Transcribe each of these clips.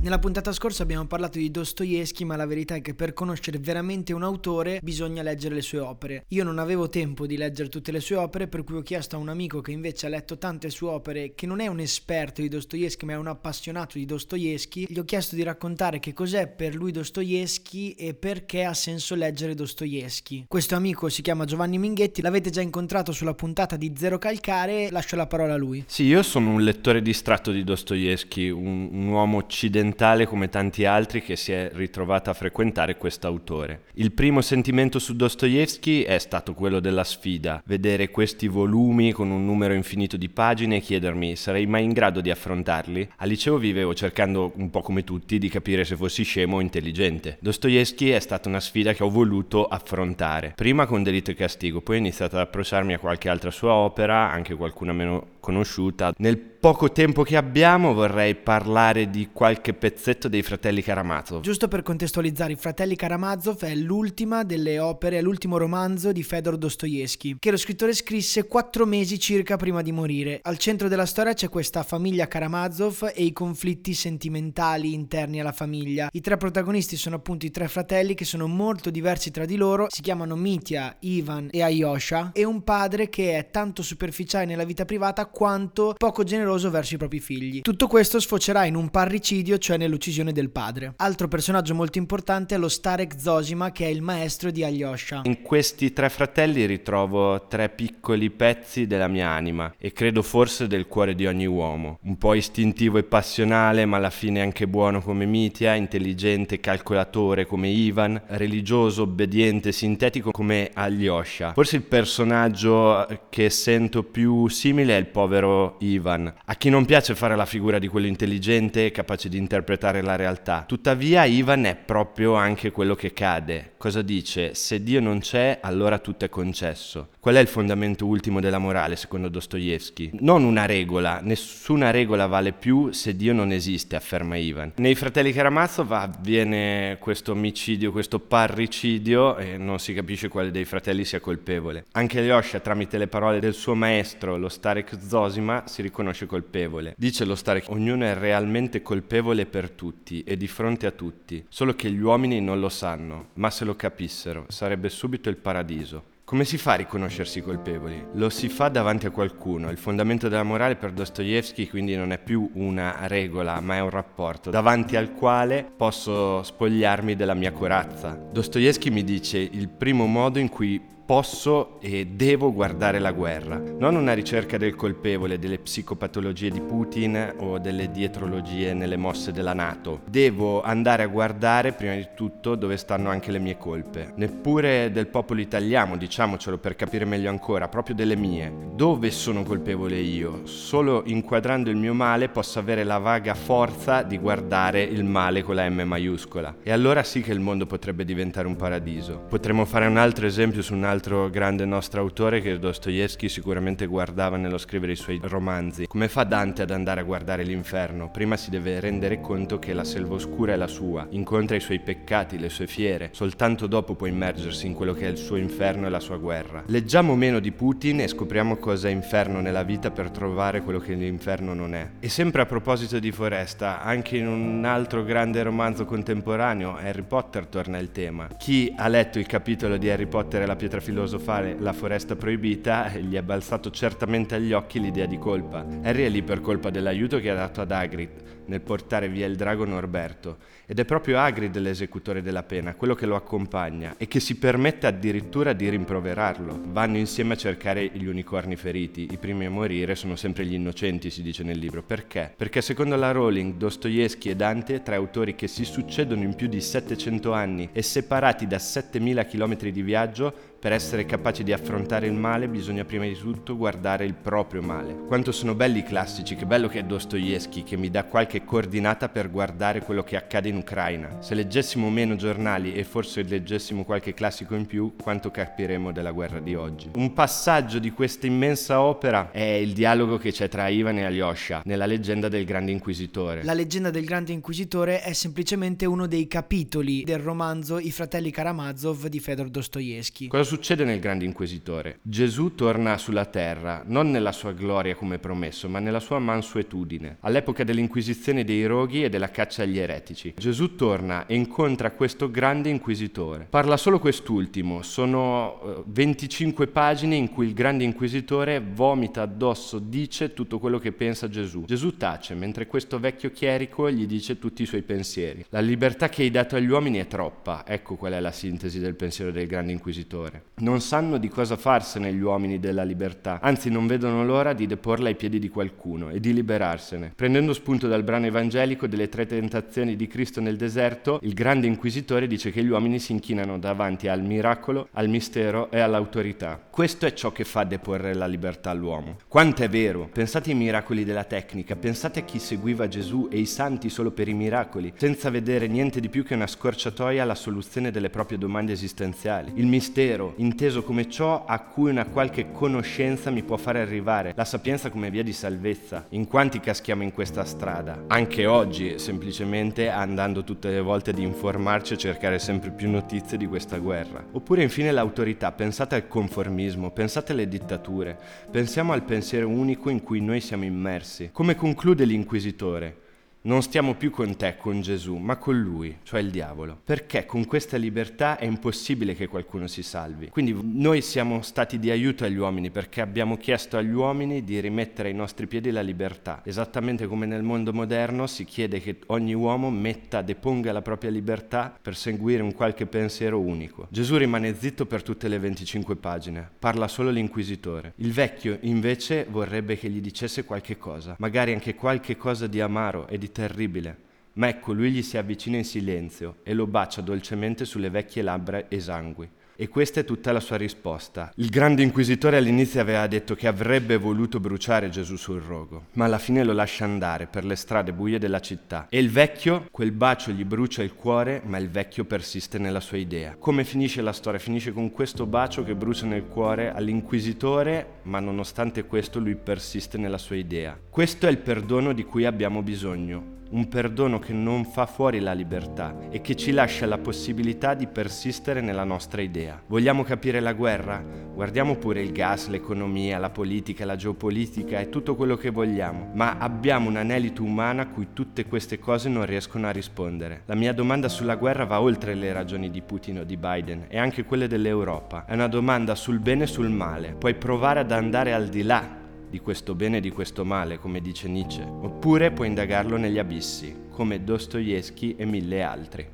Nella puntata scorsa abbiamo parlato di Dostoevsky, ma la verità è che per conoscere veramente un autore bisogna leggere le sue opere. Io non avevo tempo di leggere tutte le sue opere, per cui ho chiesto a un amico che invece ha letto tante sue opere, che non è un esperto di Dostoevsky, ma è un appassionato di Dostoevsky, gli ho chiesto di raccontare che cos'è per lui Dostoevsky e perché ha senso leggere Dostoevsky. Questo amico si chiama Giovanni Minghetti, l'avete già incontrato sulla puntata di Zero Calcare, lascio la parola a lui. Sì, io sono un lettore distratto di Dostoevsky, un, un uomo occidentale occidentale come tanti altri che si è ritrovato a frequentare quest'autore. Il primo sentimento su Dostoevsky è stato quello della sfida, vedere questi volumi con un numero infinito di pagine e chiedermi sarei mai in grado di affrontarli? Al liceo vivevo cercando un po' come tutti di capire se fossi scemo o intelligente. Dostoevsky è stata una sfida che ho voluto affrontare, prima con Delitto e Castigo, poi ho iniziato ad approcciarmi a qualche altra sua opera, anche qualcuna meno conosciuta. Nel poco tempo che abbiamo vorrei parlare di qualche pezzetto dei fratelli Karamazov. Giusto per contestualizzare, i fratelli Karamazov è l'ultima delle opere, è l'ultimo romanzo di Fedor Dostoevsky, che lo scrittore scrisse quattro mesi circa prima di morire. Al centro della storia c'è questa famiglia Karamazov e i conflitti sentimentali interni alla famiglia. I tre protagonisti sono appunto i tre fratelli che sono molto diversi tra di loro, si chiamano Mitya, Ivan e Ayosha, e un padre che è tanto superficiale nella vita privata quanto poco generoso verso i propri figli. Tutto questo sfocerà in un parricidio, cioè nell'uccisione del padre. Altro personaggio molto importante è lo Starek Zosima, che è il maestro di Alyosha. In questi tre fratelli ritrovo tre piccoli pezzi della mia anima e credo forse del cuore di ogni uomo. Un po' istintivo e passionale, ma alla fine anche buono come Mitya, intelligente e calcolatore come Ivan, religioso, obbediente, sintetico come Alyosha. Forse il personaggio che sento più simile è il povero Ivan, a chi non piace fare la figura di quello intelligente capace di interpretare la realtà. Tuttavia Ivan è proprio anche quello che cade. Cosa dice? Se Dio non c'è, allora tutto è concesso. Qual è il fondamento ultimo della morale secondo Dostoevsky? Non una regola, nessuna regola vale più se Dio non esiste, afferma Ivan. Nei fratelli Karamazov avviene questo omicidio, questo parricidio e non si capisce quale dei fratelli sia colpevole. Anche Lyosha, tramite le parole del suo maestro, lo Starek Zosima, si riconosce colpevole. Dice lo Starek, ognuno è realmente colpevole per tutti e di fronte a tutti, solo che gli uomini non lo sanno, ma se lo capissero sarebbe subito il paradiso. Come si fa a riconoscersi colpevoli? Lo si fa davanti a qualcuno. Il fondamento della morale per Dostoevsky quindi non è più una regola, ma è un rapporto davanti al quale posso spogliarmi della mia corazza. Dostoevsky mi dice il primo modo in cui posso e devo guardare la guerra, non una ricerca del colpevole, delle psicopatologie di Putin o delle dietrologie nelle mosse della Nato. Devo andare a guardare prima di tutto dove stanno anche le mie colpe. Neppure del popolo italiano, diciamocelo per capire meglio ancora, proprio delle mie. Dove sono colpevole io? Solo inquadrando il mio male posso avere la vaga forza di guardare il male con la M maiuscola. E allora sì che il mondo potrebbe diventare un paradiso. Potremmo fare un altro esempio su un altro altro grande nostro autore che Dostoevsky sicuramente guardava nello scrivere i suoi romanzi. Come fa Dante ad andare a guardare l'inferno? Prima si deve rendere conto che la selva oscura è la sua, incontra i suoi peccati, le sue fiere, soltanto dopo può immergersi in quello che è il suo inferno e la sua guerra. Leggiamo meno di Putin e scopriamo cosa è inferno nella vita per trovare quello che l'inferno non è. E sempre a proposito di foresta, anche in un altro grande romanzo contemporaneo, Harry Potter torna il tema. Chi ha letto il capitolo di Harry Potter e la pietra filosofare La foresta proibita gli è balzato certamente agli occhi l'idea di colpa. Harry è lì per colpa dell'aiuto che ha dato ad Hagrid nel portare via il drago Norberto ed è proprio Hagrid l'esecutore della pena, quello che lo accompagna e che si permette addirittura di rimproverarlo. Vanno insieme a cercare gli unicorni feriti, i primi a morire sono sempre gli innocenti, si dice nel libro. Perché? Perché secondo la Rowling, Dostoevsky e Dante, tre autori che si succedono in più di 700 anni e separati da 7000 km di viaggio, per essere capaci di affrontare il male bisogna prima di tutto guardare il proprio male. Quanto sono belli i classici, che bello che è Dostoevsky che mi dà qualche coordinata per guardare quello che accade in Ucraina. Se leggessimo meno giornali e forse leggessimo qualche classico in più, quanto capiremo della guerra di oggi. Un passaggio di questa immensa opera è il dialogo che c'è tra Ivan e Alyosha nella leggenda del Grande Inquisitore. La leggenda del Grande Inquisitore è semplicemente uno dei capitoli del romanzo I fratelli Karamazov di Fedor Dostoevsky. Cosa succede nel Grande Inquisitore? Gesù torna sulla terra, non nella sua gloria come promesso, ma nella sua mansuetudine, all'epoca dell'Inquisizione dei roghi e della caccia agli eretici. Gesù torna e incontra questo Grande Inquisitore. Parla solo quest'ultimo, sono 25 eh, pagine in cui il Grande Inquisitore vomita addosso, dice tutto quello che pensa Gesù. Gesù tace, mentre questo vecchio chierico gli dice tutti i suoi pensieri. La libertà che hai dato agli uomini è troppa, ecco qual è la sintesi del pensiero del Grande Inquisitore. Non sanno di cosa farsene gli uomini della libertà, anzi non vedono l'ora di deporla ai piedi di qualcuno e di liberarsene. Prendendo spunto dal brano evangelico delle tre tentazioni di Cristo nel deserto, il Grande Inquisitore dice che gli uomini si inchinano davanti al miracolo, al mistero e all'autorità. Questo è ciò che fa deporre la libertà all'uomo. Quanto è vero? Pensate ai miracoli della tecnica, pensate a chi seguiva Gesù e i santi solo per i miracoli, senza vedere niente di più che una scorciatoia alla soluzione delle proprie domande esistenziali. Il mistero, inteso come ciò a cui una qualche conoscenza mi può fare arrivare, la sapienza come via di salvezza. In quanti caschiamo in questa strada? Anche oggi, semplicemente andando tutte le volte ad informarci e cercare sempre più notizie di questa guerra. Oppure infine l'autorità, pensate al conformismo, pensate alle dittature, pensiamo al pensiero unico in cui noi siamo immersi. Come conclude l'inquisitore? Non stiamo più con te, con Gesù, ma con lui, cioè il diavolo. Perché con questa libertà è impossibile che qualcuno si salvi. Quindi noi siamo stati di aiuto agli uomini perché abbiamo chiesto agli uomini di rimettere ai nostri piedi la libertà. Esattamente come nel mondo moderno si chiede che ogni uomo metta, deponga la propria libertà per seguire un qualche pensiero unico. Gesù rimane zitto per tutte le 25 pagine, parla solo l'inquisitore. Il vecchio invece vorrebbe che gli dicesse qualche cosa, magari anche qualche cosa di amaro e di terribile. Ma ecco, lui gli si avvicina in silenzio e lo bacia dolcemente sulle vecchie labbra esangui. E questa è tutta la sua risposta. Il grande inquisitore all'inizio aveva detto che avrebbe voluto bruciare Gesù sul rogo, ma alla fine lo lascia andare per le strade buie della città. E il vecchio, quel bacio gli brucia il cuore, ma il vecchio persiste nella sua idea. Come finisce la storia? Finisce con questo bacio che brucia nel cuore all'inquisitore, ma nonostante questo lui persiste nella sua idea. Questo è il perdono di cui abbiamo bisogno un perdono che non fa fuori la libertà e che ci lascia la possibilità di persistere nella nostra idea. Vogliamo capire la guerra? Guardiamo pure il gas, l'economia, la politica, la geopolitica e tutto quello che vogliamo, ma abbiamo un'anelito umana a cui tutte queste cose non riescono a rispondere. La mia domanda sulla guerra va oltre le ragioni di Putin o di Biden e anche quelle dell'Europa. È una domanda sul bene e sul male. Puoi provare ad andare al di là di questo bene e di questo male, come dice Nietzsche, oppure puoi indagarlo negli abissi, come Dostoevsky e mille altri.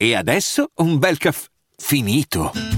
E adesso un bel caffè finito.